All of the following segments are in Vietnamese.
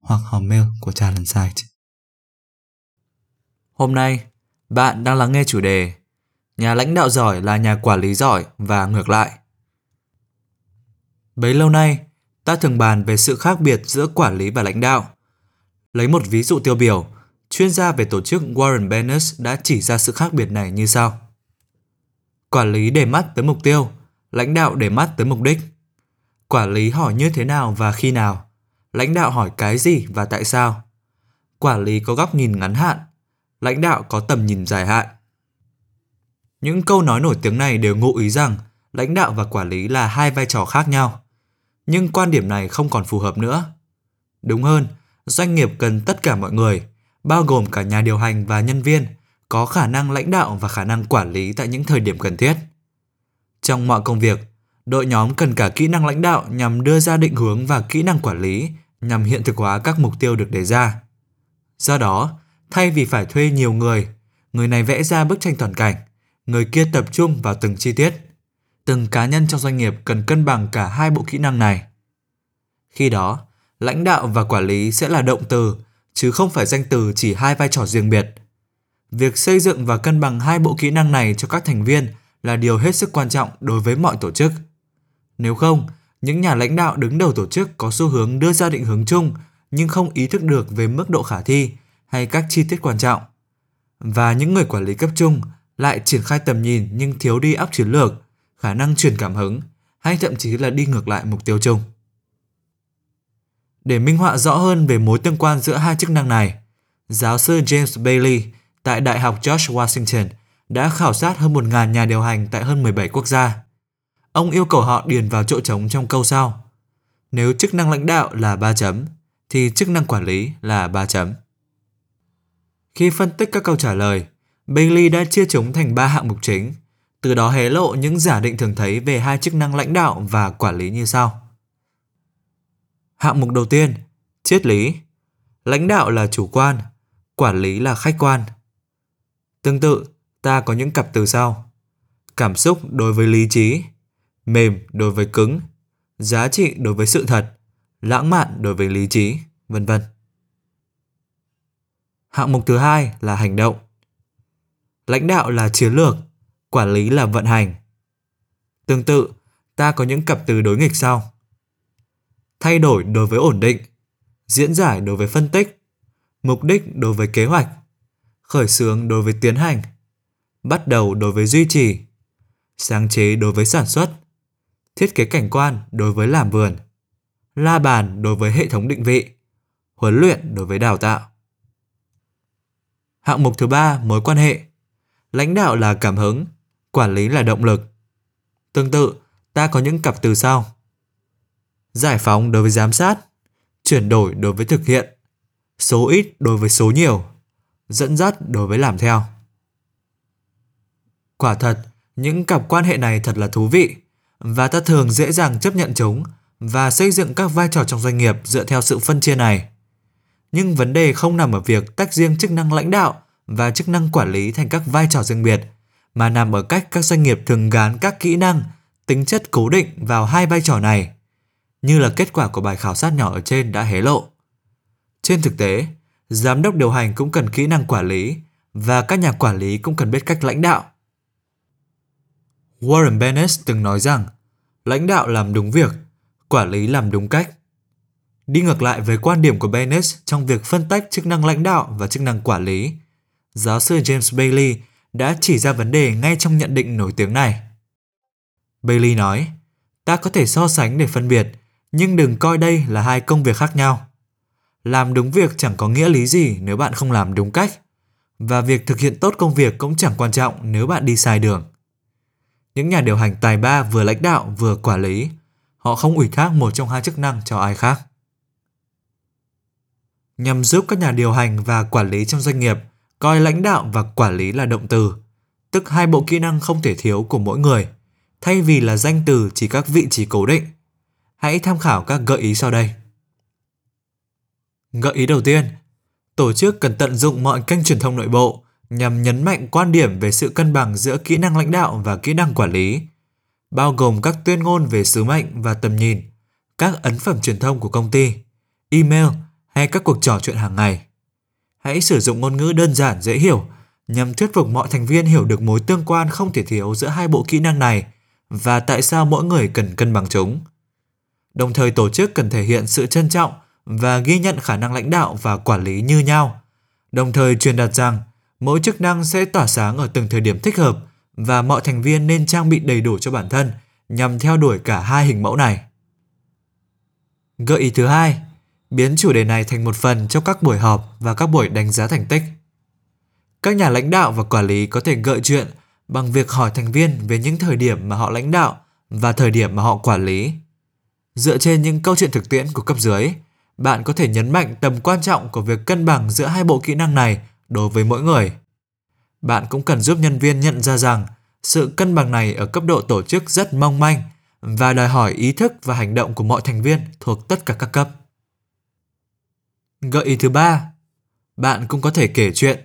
hoặc hòm mail của Talent Site. Hôm nay, bạn đang lắng nghe chủ đề Nhà lãnh đạo giỏi là nhà quản lý giỏi và ngược lại. Bấy lâu nay, ta thường bàn về sự khác biệt giữa quản lý và lãnh đạo. Lấy một ví dụ tiêu biểu, chuyên gia về tổ chức Warren Bennis đã chỉ ra sự khác biệt này như sau. Quản lý để mắt tới mục tiêu, lãnh đạo để mắt tới mục đích. Quản lý hỏi như thế nào và khi nào, lãnh đạo hỏi cái gì và tại sao. Quản lý có góc nhìn ngắn hạn, lãnh đạo có tầm nhìn dài hạn. Những câu nói nổi tiếng này đều ngụ ý rằng lãnh đạo và quản lý là hai vai trò khác nhau. Nhưng quan điểm này không còn phù hợp nữa. Đúng hơn, doanh nghiệp cần tất cả mọi người, bao gồm cả nhà điều hành và nhân viên, có khả năng lãnh đạo và khả năng quản lý tại những thời điểm cần thiết. Trong mọi công việc, đội nhóm cần cả kỹ năng lãnh đạo nhằm đưa ra định hướng và kỹ năng quản lý nhằm hiện thực hóa các mục tiêu được đề ra. Do đó, thay vì phải thuê nhiều người, người này vẽ ra bức tranh toàn cảnh, người kia tập trung vào từng chi tiết. Từng cá nhân trong doanh nghiệp cần cân bằng cả hai bộ kỹ năng này. Khi đó, lãnh đạo và quản lý sẽ là động từ, chứ không phải danh từ chỉ hai vai trò riêng biệt. Việc xây dựng và cân bằng hai bộ kỹ năng này cho các thành viên là điều hết sức quan trọng đối với mọi tổ chức. Nếu không, những nhà lãnh đạo đứng đầu tổ chức có xu hướng đưa ra định hướng chung nhưng không ý thức được về mức độ khả thi hay các chi tiết quan trọng. Và những người quản lý cấp trung lại triển khai tầm nhìn nhưng thiếu đi áp chiến lược, khả năng truyền cảm hứng hay thậm chí là đi ngược lại mục tiêu chung. Để minh họa rõ hơn về mối tương quan giữa hai chức năng này, giáo sư James Bailey tại Đại học George Washington đã khảo sát hơn 1.000 nhà điều hành tại hơn 17 quốc gia. Ông yêu cầu họ điền vào chỗ trống trong câu sau. Nếu chức năng lãnh đạo là 3 chấm, thì chức năng quản lý là 3 chấm. Khi phân tích các câu trả lời, Bailey đã chia chúng thành 3 hạng mục chính, từ đó hé lộ những giả định thường thấy về hai chức năng lãnh đạo và quản lý như sau. Hạng mục đầu tiên, triết lý. Lãnh đạo là chủ quan, quản lý là khách quan. Tương tự, ta có những cặp từ sau. Cảm xúc đối với lý trí, mềm đối với cứng, giá trị đối với sự thật, lãng mạn đối với lý trí, vân vân. Hạng mục thứ hai là hành động. Lãnh đạo là chiến lược, quản lý là vận hành. Tương tự, ta có những cặp từ đối nghịch sau. Thay đổi đối với ổn định, diễn giải đối với phân tích, mục đích đối với kế hoạch, khởi xướng đối với tiến hành, bắt đầu đối với duy trì, sáng chế đối với sản xuất, thiết kế cảnh quan đối với làm vườn, la bàn đối với hệ thống định vị, huấn luyện đối với đào tạo. Hạng mục thứ ba, mối quan hệ. Lãnh đạo là cảm hứng, quản lý là động lực. Tương tự, ta có những cặp từ sau. Giải phóng đối với giám sát, chuyển đổi đối với thực hiện, số ít đối với số nhiều, dẫn dắt đối với làm theo. Quả thật, những cặp quan hệ này thật là thú vị và ta thường dễ dàng chấp nhận chúng và xây dựng các vai trò trong doanh nghiệp dựa theo sự phân chia này. Nhưng vấn đề không nằm ở việc tách riêng chức năng lãnh đạo và chức năng quản lý thành các vai trò riêng biệt, mà nằm ở cách các doanh nghiệp thường gán các kỹ năng, tính chất cố định vào hai vai trò này, như là kết quả của bài khảo sát nhỏ ở trên đã hé lộ. Trên thực tế, giám đốc điều hành cũng cần kỹ năng quản lý và các nhà quản lý cũng cần biết cách lãnh đạo. Warren Bennett từng nói rằng lãnh đạo làm đúng việc, quản lý làm đúng cách. Đi ngược lại với quan điểm của Bennett trong việc phân tách chức năng lãnh đạo và chức năng quản lý, giáo sư James Bailey đã chỉ ra vấn đề ngay trong nhận định nổi tiếng này. Bailey nói, ta có thể so sánh để phân biệt, nhưng đừng coi đây là hai công việc khác nhau. Làm đúng việc chẳng có nghĩa lý gì nếu bạn không làm đúng cách, và việc thực hiện tốt công việc cũng chẳng quan trọng nếu bạn đi sai đường. Những nhà điều hành tài ba vừa lãnh đạo vừa quản lý, họ không ủy thác một trong hai chức năng cho ai khác. nhằm giúp các nhà điều hành và quản lý trong doanh nghiệp coi lãnh đạo và quản lý là động từ, tức hai bộ kỹ năng không thể thiếu của mỗi người, thay vì là danh từ chỉ các vị trí cố định. Hãy tham khảo các gợi ý sau đây. Gợi ý đầu tiên, tổ chức cần tận dụng mọi kênh truyền thông nội bộ nhằm nhấn mạnh quan điểm về sự cân bằng giữa kỹ năng lãnh đạo và kỹ năng quản lý, bao gồm các tuyên ngôn về sứ mệnh và tầm nhìn, các ấn phẩm truyền thông của công ty, email hay các cuộc trò chuyện hàng ngày. Hãy sử dụng ngôn ngữ đơn giản dễ hiểu nhằm thuyết phục mọi thành viên hiểu được mối tương quan không thể thiếu giữa hai bộ kỹ năng này và tại sao mỗi người cần cân bằng chúng. Đồng thời tổ chức cần thể hiện sự trân trọng và ghi nhận khả năng lãnh đạo và quản lý như nhau, đồng thời truyền đạt rằng mỗi chức năng sẽ tỏa sáng ở từng thời điểm thích hợp và mọi thành viên nên trang bị đầy đủ cho bản thân nhằm theo đuổi cả hai hình mẫu này. Gợi ý thứ hai, biến chủ đề này thành một phần trong các buổi họp và các buổi đánh giá thành tích. Các nhà lãnh đạo và quản lý có thể gợi chuyện bằng việc hỏi thành viên về những thời điểm mà họ lãnh đạo và thời điểm mà họ quản lý. Dựa trên những câu chuyện thực tiễn của cấp dưới, bạn có thể nhấn mạnh tầm quan trọng của việc cân bằng giữa hai bộ kỹ năng này đối với mỗi người. Bạn cũng cần giúp nhân viên nhận ra rằng sự cân bằng này ở cấp độ tổ chức rất mong manh và đòi hỏi ý thức và hành động của mọi thành viên thuộc tất cả các cấp. Gợi ý thứ ba, bạn cũng có thể kể chuyện.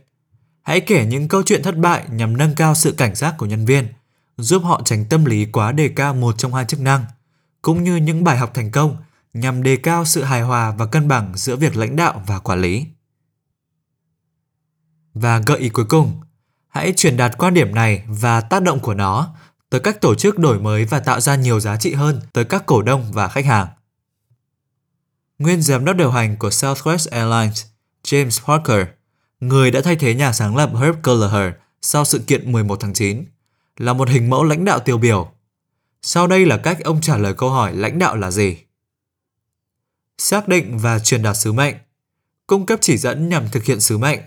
Hãy kể những câu chuyện thất bại nhằm nâng cao sự cảnh giác của nhân viên, giúp họ tránh tâm lý quá đề cao một trong hai chức năng, cũng như những bài học thành công nhằm đề cao sự hài hòa và cân bằng giữa việc lãnh đạo và quản lý. Và gợi ý cuối cùng, hãy truyền đạt quan điểm này và tác động của nó tới các tổ chức đổi mới và tạo ra nhiều giá trị hơn tới các cổ đông và khách hàng. Nguyên giám đốc điều hành của Southwest Airlines, James Parker, người đã thay thế nhà sáng lập Herb Kelleher sau sự kiện 11 tháng 9, là một hình mẫu lãnh đạo tiêu biểu. Sau đây là cách ông trả lời câu hỏi lãnh đạo là gì? Xác định và truyền đạt sứ mệnh, cung cấp chỉ dẫn nhằm thực hiện sứ mệnh,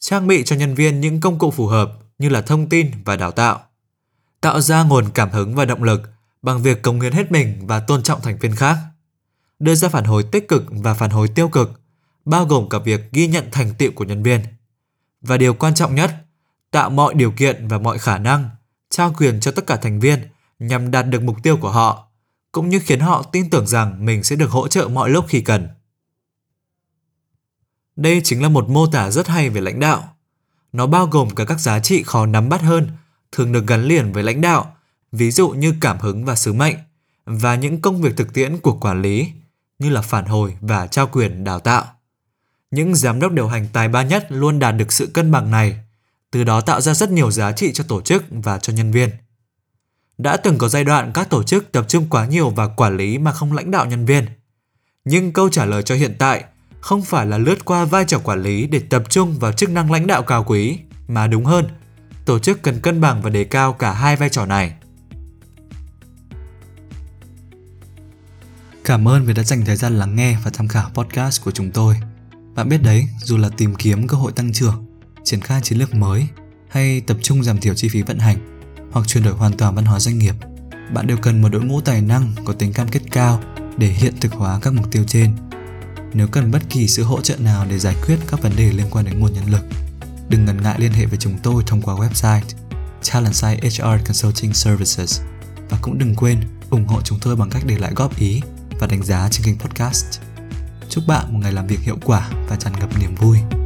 trang bị cho nhân viên những công cụ phù hợp như là thông tin và đào tạo, tạo ra nguồn cảm hứng và động lực bằng việc cống hiến hết mình và tôn trọng thành viên khác, đưa ra phản hồi tích cực và phản hồi tiêu cực, bao gồm cả việc ghi nhận thành tựu của nhân viên. Và điều quan trọng nhất, tạo mọi điều kiện và mọi khả năng, trao quyền cho tất cả thành viên nhằm đạt được mục tiêu của họ, cũng như khiến họ tin tưởng rằng mình sẽ được hỗ trợ mọi lúc khi cần. Đây chính là một mô tả rất hay về lãnh đạo. Nó bao gồm cả các giá trị khó nắm bắt hơn, thường được gắn liền với lãnh đạo, ví dụ như cảm hứng và sứ mệnh, và những công việc thực tiễn của quản lý, như là phản hồi và trao quyền đào tạo. Những giám đốc điều hành tài ba nhất luôn đạt được sự cân bằng này, từ đó tạo ra rất nhiều giá trị cho tổ chức và cho nhân viên. Đã từng có giai đoạn các tổ chức tập trung quá nhiều vào quản lý mà không lãnh đạo nhân viên. Nhưng câu trả lời cho hiện tại không phải là lướt qua vai trò quản lý để tập trung vào chức năng lãnh đạo cao quý, mà đúng hơn, tổ chức cần cân bằng và đề cao cả hai vai trò này. Cảm ơn vì đã dành thời gian lắng nghe và tham khảo podcast của chúng tôi. Bạn biết đấy, dù là tìm kiếm cơ hội tăng trưởng, triển khai chiến lược mới hay tập trung giảm thiểu chi phí vận hành hoặc chuyển đổi hoàn toàn văn hóa doanh nghiệp, bạn đều cần một đội ngũ tài năng có tính cam kết cao để hiện thực hóa các mục tiêu trên – nếu cần bất kỳ sự hỗ trợ nào để giải quyết các vấn đề liên quan đến nguồn nhân lực, đừng ngần ngại liên hệ với chúng tôi thông qua website Talentside HR Consulting Services và cũng đừng quên ủng hộ chúng tôi bằng cách để lại góp ý và đánh giá trên kênh podcast. Chúc bạn một ngày làm việc hiệu quả và tràn ngập niềm vui.